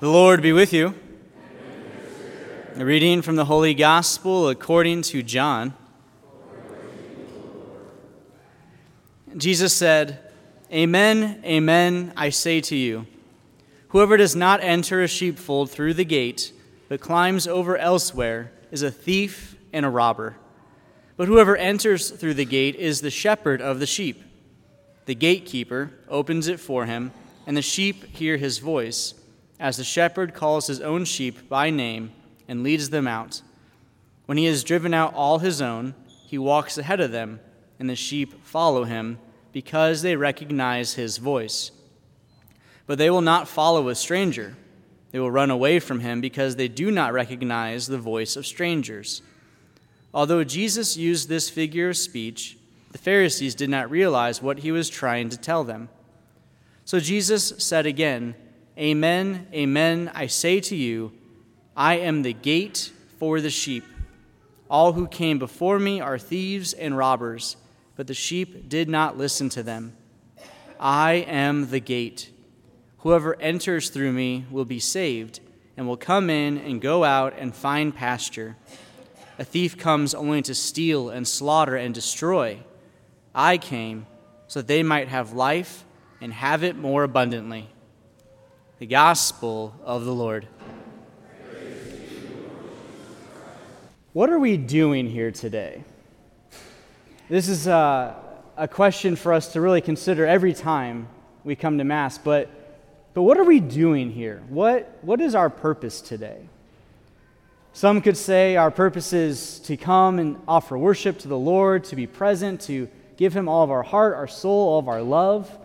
The Lord be with you. A reading from the Holy Gospel according to John. Jesus said, Amen, amen, I say to you. Whoever does not enter a sheepfold through the gate, but climbs over elsewhere, is a thief and a robber. But whoever enters through the gate is the shepherd of the sheep. The gatekeeper opens it for him, and the sheep hear his voice, as the shepherd calls his own sheep by name and leads them out. When he has driven out all his own, he walks ahead of them, and the sheep follow him because they recognize his voice. But they will not follow a stranger. They will run away from him because they do not recognize the voice of strangers. Although Jesus used this figure of speech, the Pharisees did not realize what he was trying to tell them. So Jesus said again, Amen, amen, I say to you, I am the gate for the sheep. All who came before me are thieves and robbers, but the sheep did not listen to them. I am the gate. Whoever enters through me will be saved, and will come in and go out and find pasture. A thief comes only to steal and slaughter and destroy. I came so that they might have life and have it more abundantly. The Gospel of the Lord. What are we doing here today? This is a, a, question for us to really consider every time we come to Mass, but, but what are we doing here? What, what is our purpose today? Some could say our purpose is to come and offer worship to the Lord, to be present, to give Him all of our heart, our soul, all of our love.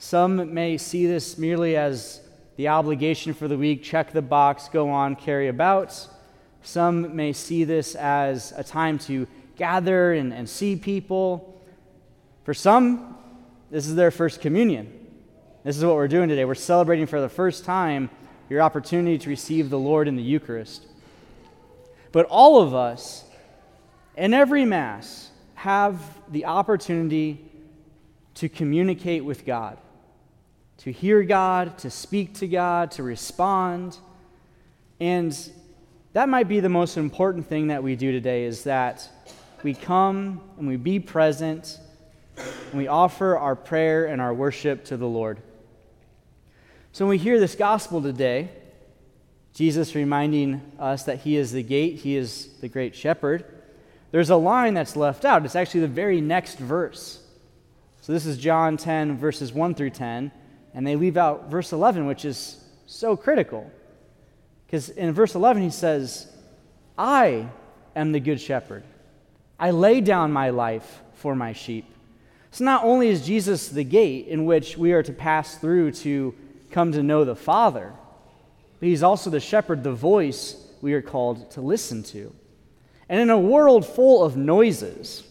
Some may see this merely as the obligation for the week check the box, go on, carry about. Some may see this as a time to gather and, and see people. For some, this is their first communion. This is what we're doing today. We're celebrating for the first time your opportunity to receive the Lord in the Eucharist. But all of us, in every Mass, have the opportunity to communicate with God, to hear God, to speak to God, to respond. And that might be the most important thing that we do today is that we come and we be present and we offer our prayer and our worship to the Lord. So when we hear this gospel today, Jesus reminding us that he is the gate, he is the great shepherd. There's a line that's left out. It's actually the very next verse. So this is John 10, verses 1 through 10, and they leave out verse 11, which is so critical. Because in verse 11, he says, I am the good shepherd. I lay down my life for my sheep. So not only is Jesus the gate in which we are to pass through to come to know the Father, but he's also the shepherd, the voice we are called to listen to. And in a world full of noises,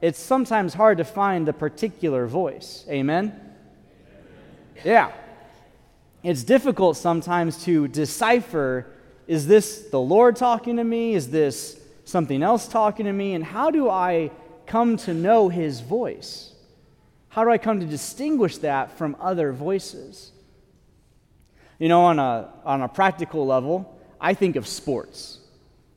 it's sometimes hard to find the particular voice. Amen? Yeah. It's difficult sometimes to decipher is this the Lord talking to me? Is this something else talking to me? And how do I come to know his voice? How do I come to distinguish that from other voices? You know, on a, on a practical level, I think of sports.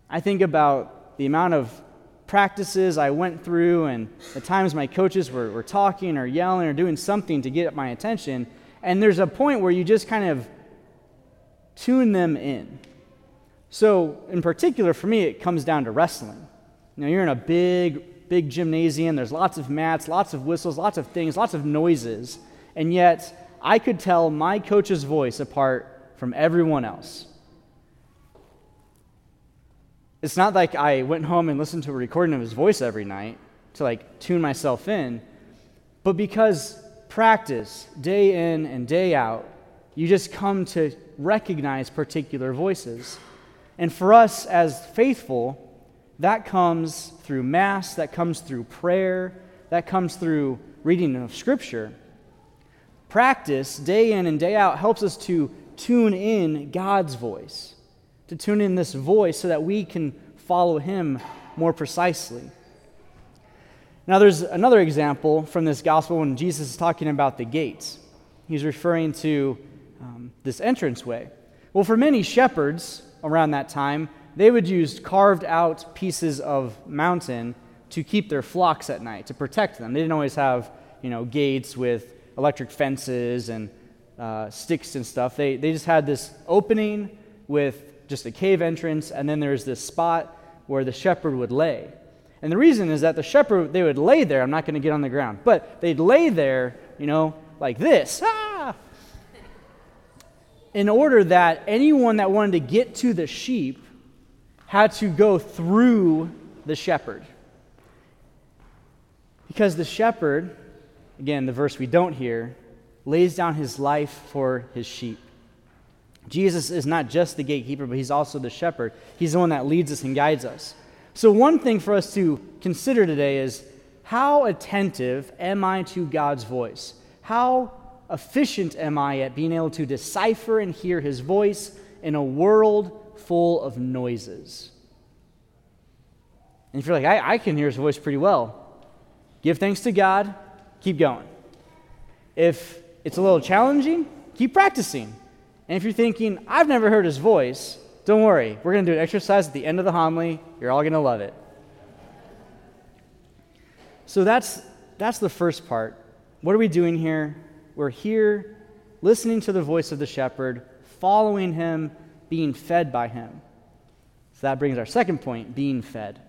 I think about the amount of practices I went through and the times my coaches were, were talking or yelling or doing something to get my attention. And there's a point where you just kind of tune them in. So, in particular, for me, it comes down to wrestling. You know, you're in a big, big gymnasium, there's lots of mats, lots of whistles, lots of things, lots of noises, and yet I could tell my coach's voice apart from everyone else. It's not like I went home and listened to a recording of his voice every night to like tune myself in, but because practice day in and day out, you just come to recognize particular voices. And for us as faithful, that comes through Mass, that comes through prayer, that comes through reading of Scripture practice day in and day out helps us to tune in God's voice, to tune in this voice so that we can follow Him more precisely. Now, there's another example from this gospel when Jesus is talking about the gates. He's referring to um, this entranceway. Well, for many shepherds around that time, they would use carved out pieces of mountain to keep their flocks at night, to protect them. They didn't always have, you know, gates with electric fences and uh, sticks and stuff. They, they just had this opening with just a cave entrance, and then there's this spot where the shepherd would lay. And the reason is that the shepherd, they would lay there. I'm not going to get on the ground, but they'd lay there, you know, like this. Ah! In order that anyone that wanted to get to the sheep had to go through the shepherd. Because the shepherd, again, the verse we don't hear, lays down his life for his sheep. Jesus is not just the gatekeeper, but he's also the shepherd. He's the one that leads us and guides us. So, one thing for us to consider today is how attentive am I to God's voice? How efficient am I at being able to decipher and hear his voice in a world full of noises? And if you're like, I, I can hear his voice pretty well, Give thanks to God, keep going. If it's a little challenging, keep practicing. And if you're thinking, I've never heard his voice, don't worry. We're going to do an exercise at the end of the homily. You're all going to love it. So that's, that's the first part. What are we doing here? We're here listening to the voice of the shepherd, following him, being fed by him. So that brings our second point being fed.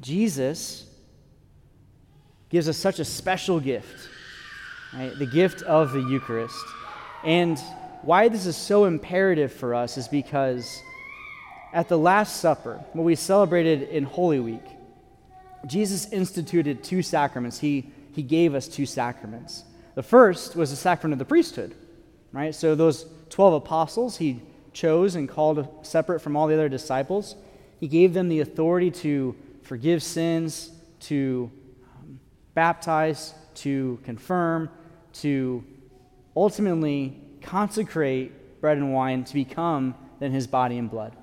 Jesus gives us such a special gift, right? the gift of the Eucharist. And why this is so imperative for us is because at the Last Supper, what we celebrated in Holy Week, Jesus instituted two sacraments. He, he gave us two sacraments. The first was the sacrament of the priesthood, right? So those 12 apostles he chose and called separate from all the other disciples. He gave them the authority to forgive sins, to um, baptize, to confirm, to ultimately consecrate bread and wine to become then his body and blood.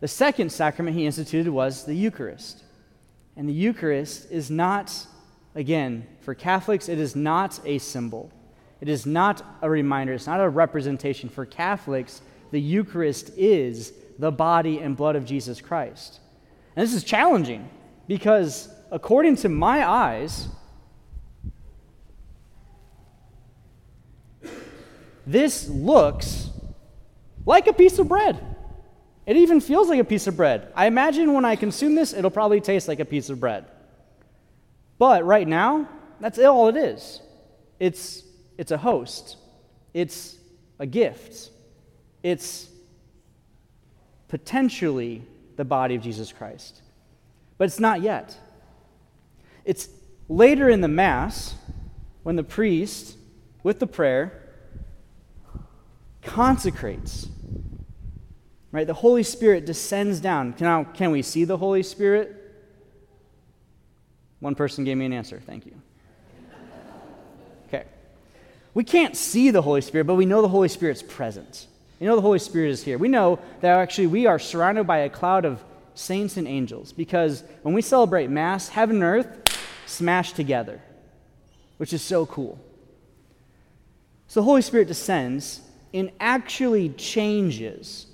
The second sacrament he instituted was the Eucharist. And the Eucharist is not, again, for Catholics, it is not a symbol. It is not a reminder. It's not a representation. For Catholics, the Eucharist is the body and blood of Jesus Christ. And this is challenging because, according to my eyes, This looks like a piece of bread. It even feels like a piece of bread. I imagine when I consume this, it'll probably taste like a piece of bread. But right now, that's all it is. It's, it's a host, it's a gift, it's potentially the body of Jesus Christ. But it's not yet. It's later in the Mass when the priest, with the prayer, consecrates. Right? The Holy Spirit descends down. Now, can we see the Holy Spirit? One person gave me an answer. Thank you. Okay. We can't see the Holy Spirit, but we know the Holy Spirit's present. You know the Holy Spirit is here. We know that actually we are surrounded by a cloud of saints and angels because when we celebrate Mass, heaven and earth smash together, which is so cool. So the Holy Spirit descends and actually changes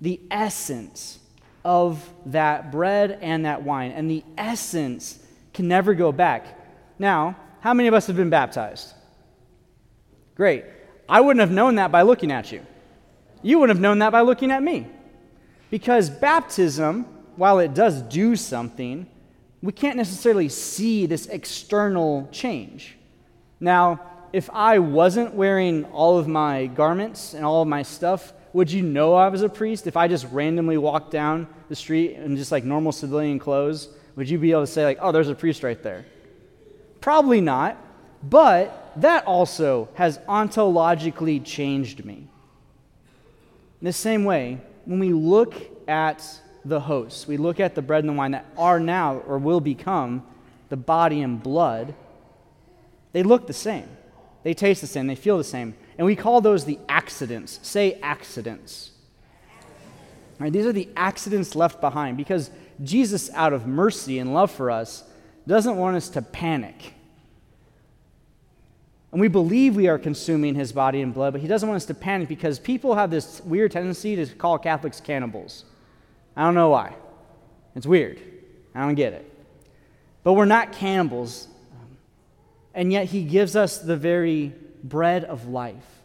the essence of that bread and that wine. And the essence can never go back. Now, how many of us have been baptized? Great. I wouldn't have known that by looking at you. You wouldn't have known that by looking at me. Because baptism, while it does do something, we can't necessarily see this external change. Now, if I wasn't wearing all of my garments and all of my stuff, would you know I was a priest? If I just randomly walked down the street in just like normal civilian clothes, would you be able to say, like, oh, there's a priest right there? Probably not, but that also has ontologically changed me. In the same way, when we look at the hosts, we look at the bread and the wine that are now or will become the body and blood, they look the same. They taste the same, they feel the same. And we call those the accidents. Say accidents. Right, these are the accidents left behind because Jesus, out of mercy and love for us, doesn't want us to panic. And we believe we are consuming his body and blood, but he doesn't want us to panic because people have this weird tendency to call Catholics cannibals. I don't know why. It's weird. I don't get it. But we're not cannibals. And yet he gives us the very bread of life.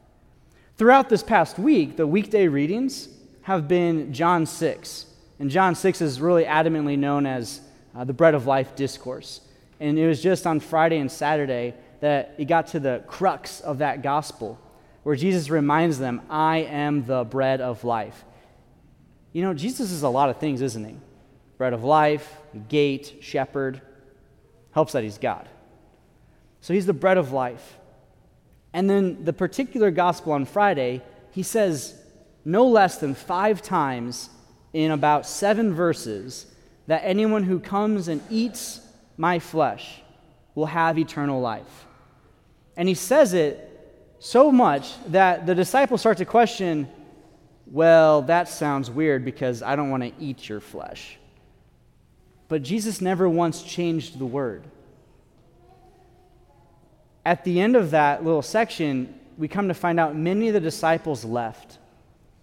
Throughout this past week, the weekday readings have been John 6. And John 6 is really adamantly known as uh, the bread of life discourse. And it was just on Friday and Saturday that it got to the crux of that gospel, where Jesus reminds them, I am the bread of life. You know, Jesus is a lot of things, isn't he? Bread of life, gate, shepherd. Helps that he's God. So he's the bread of life. And then the particular gospel on Friday, he says no less than five times in about seven verses that anyone who comes and eats my flesh will have eternal life. And he says it so much that the disciples start to question well, that sounds weird because I don't want to eat your flesh. But Jesus never once changed the word. At the end of that little section, we come to find out many of the disciples left.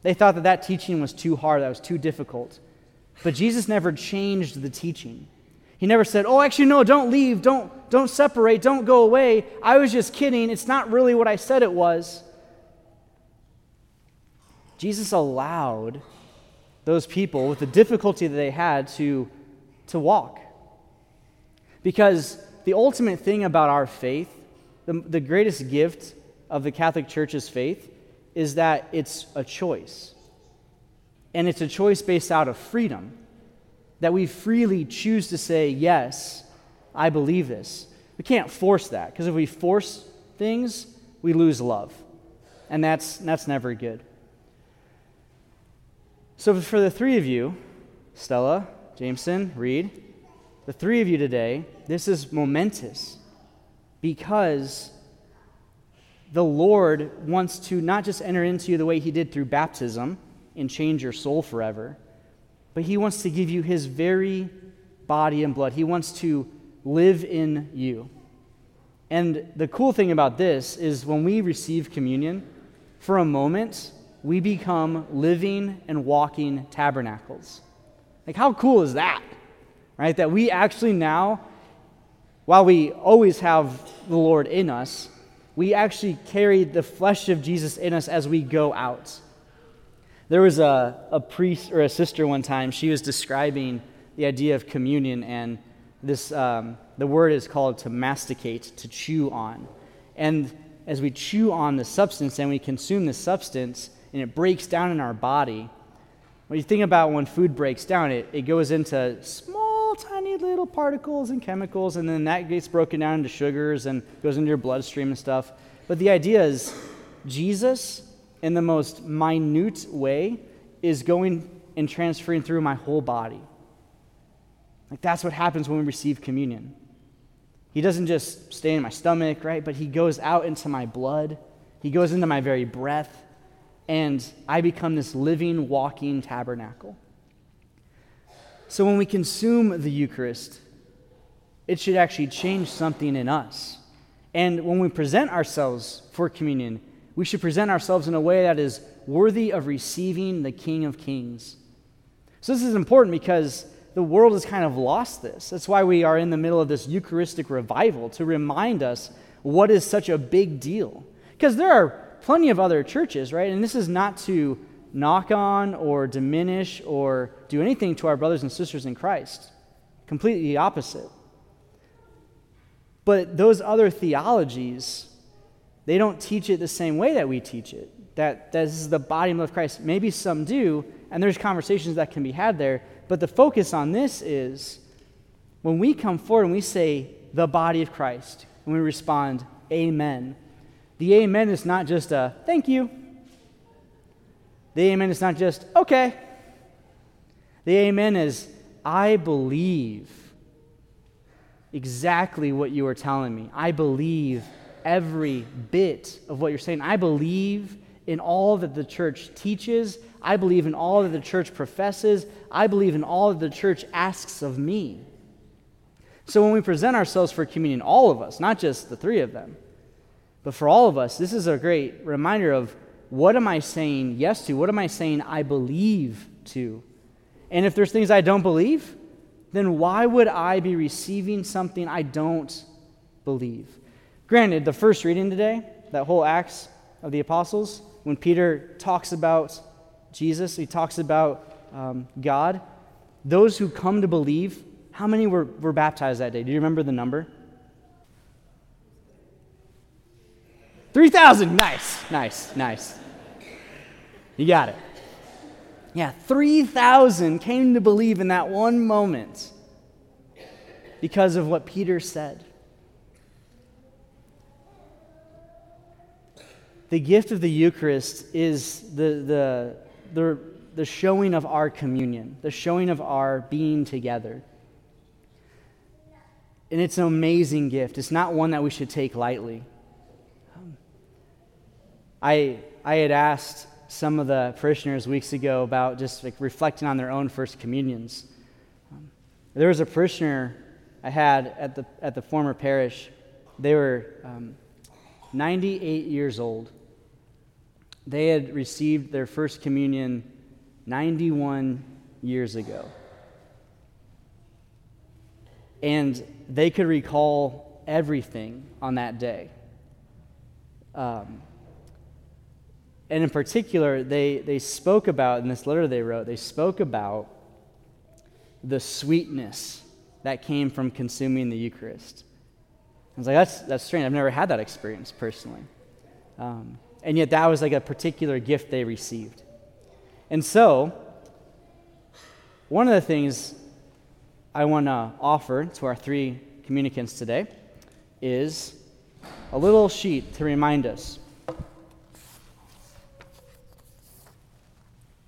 They thought that that teaching was too hard, that was too difficult. But Jesus never changed the teaching. He never said, Oh, actually, no, don't leave, don't, don't separate, don't go away. I was just kidding. It's not really what I said it was. Jesus allowed those people, with the difficulty that they had, to, to walk. Because the ultimate thing about our faith, the, the greatest gift of the Catholic Church's faith, is that it's a choice. And it's a choice based out of freedom that we freely choose to say, Yes, I believe this. We can't force that, because if we force things, we lose love. And that's, that's never good. So, for the three of you, Stella, Jameson, Reed, the three of you today, this is momentous because the Lord wants to not just enter into you the way He did through baptism and change your soul forever, but He wants to give you His very body and blood. He wants to live in you. And the cool thing about this is when we receive communion, for a moment, we become living and walking tabernacles. Like, how cool is that? Right? That we actually now, while we always have the Lord in us, we actually carry the flesh of Jesus in us as we go out. There was a, a priest or a sister one time, she was describing the idea of communion, and this, um, the word is called to masticate, to chew on. And as we chew on the substance and we consume the substance, and it breaks down in our body, when you think about when food breaks down, it, it goes into small, tiny little particles and chemicals, and then that gets broken down into sugars and goes into your bloodstream and stuff. But the idea is Jesus in the most minute way is going and transferring through my whole body. Like that's what happens when we receive communion. He doesn't just stay in my stomach, right? But he goes out into my blood. He goes into my very breath. And I become this living, walking tabernacle. So when we consume the Eucharist, it should actually change something in us. And when we present ourselves for communion, we should present ourselves in a way that is worthy of receiving the King of Kings. So, this is important because the world has kind of lost this. That's why we are in the middle of this Eucharistic revival to remind us what is such a big deal. Because there are plenty of other churches, right? And this is not to knock on or diminish or do anything to our brothers and sisters in Christ. Completely opposite. But those other theologies they don't teach it the same way that we teach it, that, that this is the body and blood of Christ. Maybe some do, and there's conversations that can be had there, but the focus on this is when we come forward and we say, the body of Christ, and we respond, Amen, the Amen is not just a thank you. The Amen is not just, okay. The Amen is, I believe exactly what you are telling me. I believe every bit of what you're saying. I believe in all that the church teaches. I believe in all that the church professes. I believe in all that the church asks of me. So when we present ourselves for communion, all of us, not just the three of them, But for all of us, this is a great reminder of what am I saying yes to? What am I saying I believe to? And if there's things I don't believe, then why would I be receiving something I don't believe? Granted, the first reading today, that whole Acts of the Apostles, when Peter talks about Jesus, he talks about um, God, those who come to believe, how many were, were baptized that day? Do you remember the number? 3,000. Nice, nice, nice. You got it. Yeah, 3,000 came to believe in that one moment because of what Peter said. The gift of the Eucharist is the, the, the, the showing of our communion, the showing of our being together. And it's an amazing gift. It's not one that we should take lightly. I, I had asked some of the parishioners weeks ago about just like reflecting on their own first communions. Um, there was a parishioner I had at the, at the former parish. They were um, 98 years old. They had received their first communion 91 years ago. And they could recall everything on that day. Um, and in particular, they, they spoke about, in this letter they wrote, they spoke about the sweetness that came from consuming the Eucharist. I was like, that's, that's strange. I've never had that experience personally. Um, and yet, that was like a particular gift they received. And so, one of the things I want to offer to our three communicants today is a little sheet to remind us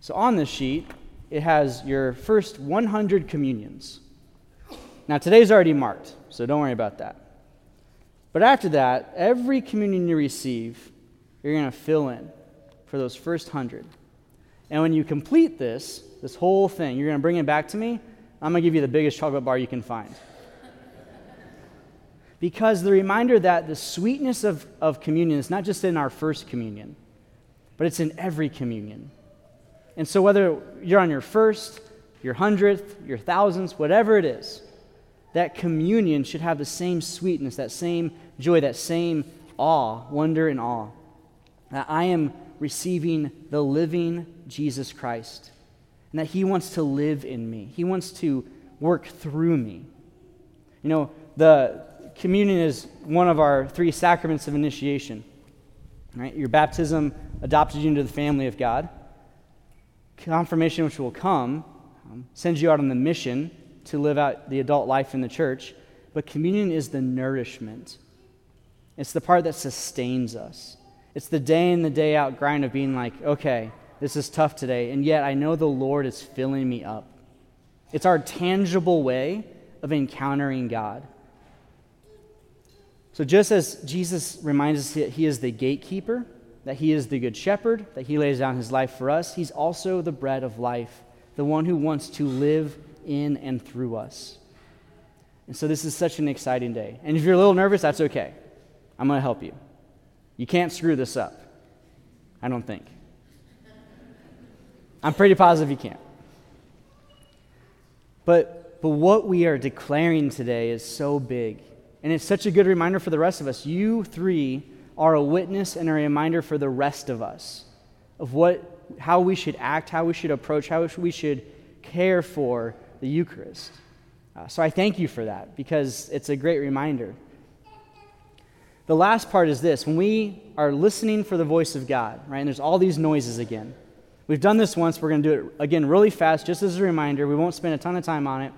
So on this sheet, it has your first 100 communions. Now, today's already marked, so don't worry about that. But after that, every communion you receive, you're going to fill in for those first 100. And when you complete this, this whole thing, you're going to bring it back to me. I'm going to give you the biggest chocolate bar you can find. because the reminder that the sweetness of, of communion is not just in our first communion, but it's in every communion. And so, whether you're on your first, your hundredth, your thousandth, whatever it is, that communion should have the same sweetness, that same joy, that same awe, wonder, and awe. That I am receiving the living Jesus Christ, and that He wants to live in me, He wants to work through me. You know, the communion is one of our three sacraments of initiation. Right? Your baptism adopted you into the family of God confirmation, which will come, um, sends you out on the mission to live out the adult life in the church. But communion is the nourishment, it's the part that sustains us. It's the day in the day out grind of being like, okay, this is tough today, and yet I know the Lord is filling me up. It's our tangible way of encountering God. So, just as Jesus reminds us that He is the gatekeeper, that he is the good shepherd, that he lays down his life for us. He's also the bread of life, the one who wants to live in and through us. And so this is such an exciting day. And if you're a little nervous, that's okay. I'm going to help you. You can't screw this up. I don't think. I'm pretty positive you can't. But, but what we are declaring today is so big. And it's such a good reminder for the rest of us. You three are a witness and a reminder for the rest of us of what, how we should act, how we should approach, how we should care for the Eucharist. Uh, so I thank you for that because it's a great reminder. The last part is this when we are listening for the voice of God, right, and there's all these noises again. We've done this once, we're going to do it again really fast, just as a reminder. We won't spend a ton of time on it,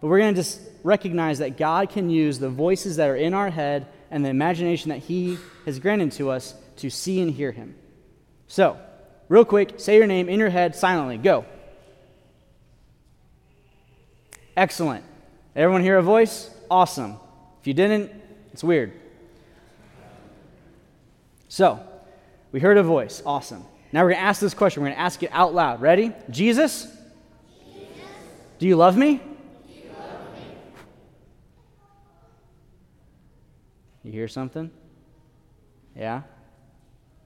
but we're going to just recognize that God can use the voices that are in our head and the imagination that He has granted to us to see and hear Him. So, real quick, say your name in your head silently. Go. Excellent. Everyone hear a voice? Awesome. If you didn't, it's weird. So, we heard a voice. Awesome. Now we're going to ask this question. We're going to ask it out loud. Ready? Jesus? Jesus. Do you love me? You hear something? Yeah?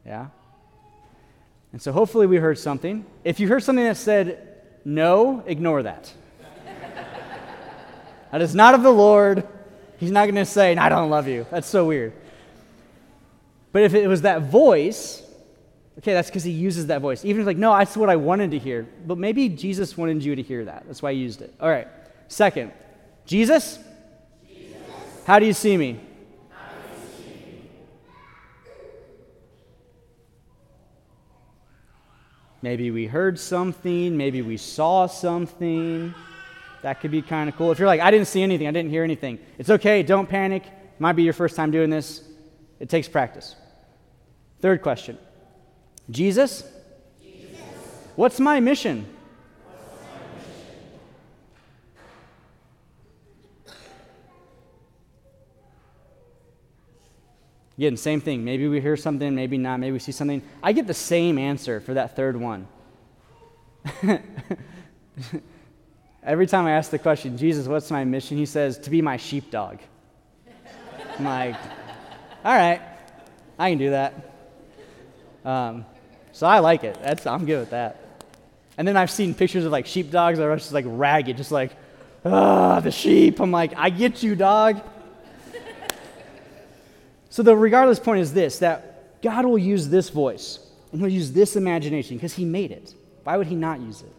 Yeah? And so hopefully we heard something. If you heard something that said no, ignore that. that is not of the Lord. He's not going to say, I don't love you. That's so weird. But if it was that voice, okay, that's because he uses that voice. Even if like, no, that's what I wanted to hear. But maybe Jesus wanted you to hear that. That's why he used it. All right. Second, Jesus, Jesus. how do you see me? Maybe we heard something, maybe we saw something. That could be kind of cool. If you're like, I didn't see anything, I didn't hear anything, it's okay, don't panic. It might be your first time doing this. It takes practice. Third question Jesus, Jesus. what's my mission? Again, same thing. Maybe we hear something, maybe not, maybe we see something. I get the same answer for that third one. Every time I ask the question, Jesus, what's my mission? He says, to be my sheepdog. I'm like, all right, I can do that. Um, so I like it. That's, I'm good with that. And then I've seen pictures of like sheepdogs that are just like ragged, just like, ah, the sheep. I'm like, I get you, dog. So the regardless point is this that God will use this voice and he'll use this imagination because he made it. Why would he not use it?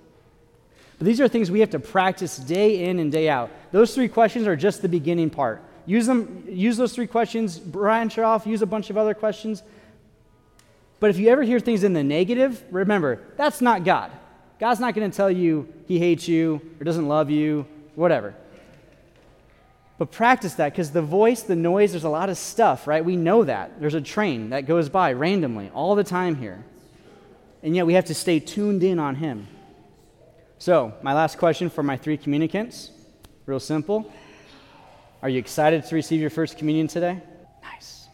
But these are things we have to practice day in and day out. Those three questions are just the beginning part. Use them, use those three questions, branch off, use a bunch of other questions. But if you ever hear things in the negative, remember, that's not God. God's not going to tell you he hates you or doesn't love you, whatever. But practice that because the voice, the noise, there's a lot of stuff, right? We know that. There's a train that goes by randomly all the time here. And yet we have to stay tuned in on Him. So, my last question for my three communicants real simple. Are you excited to receive your first communion today?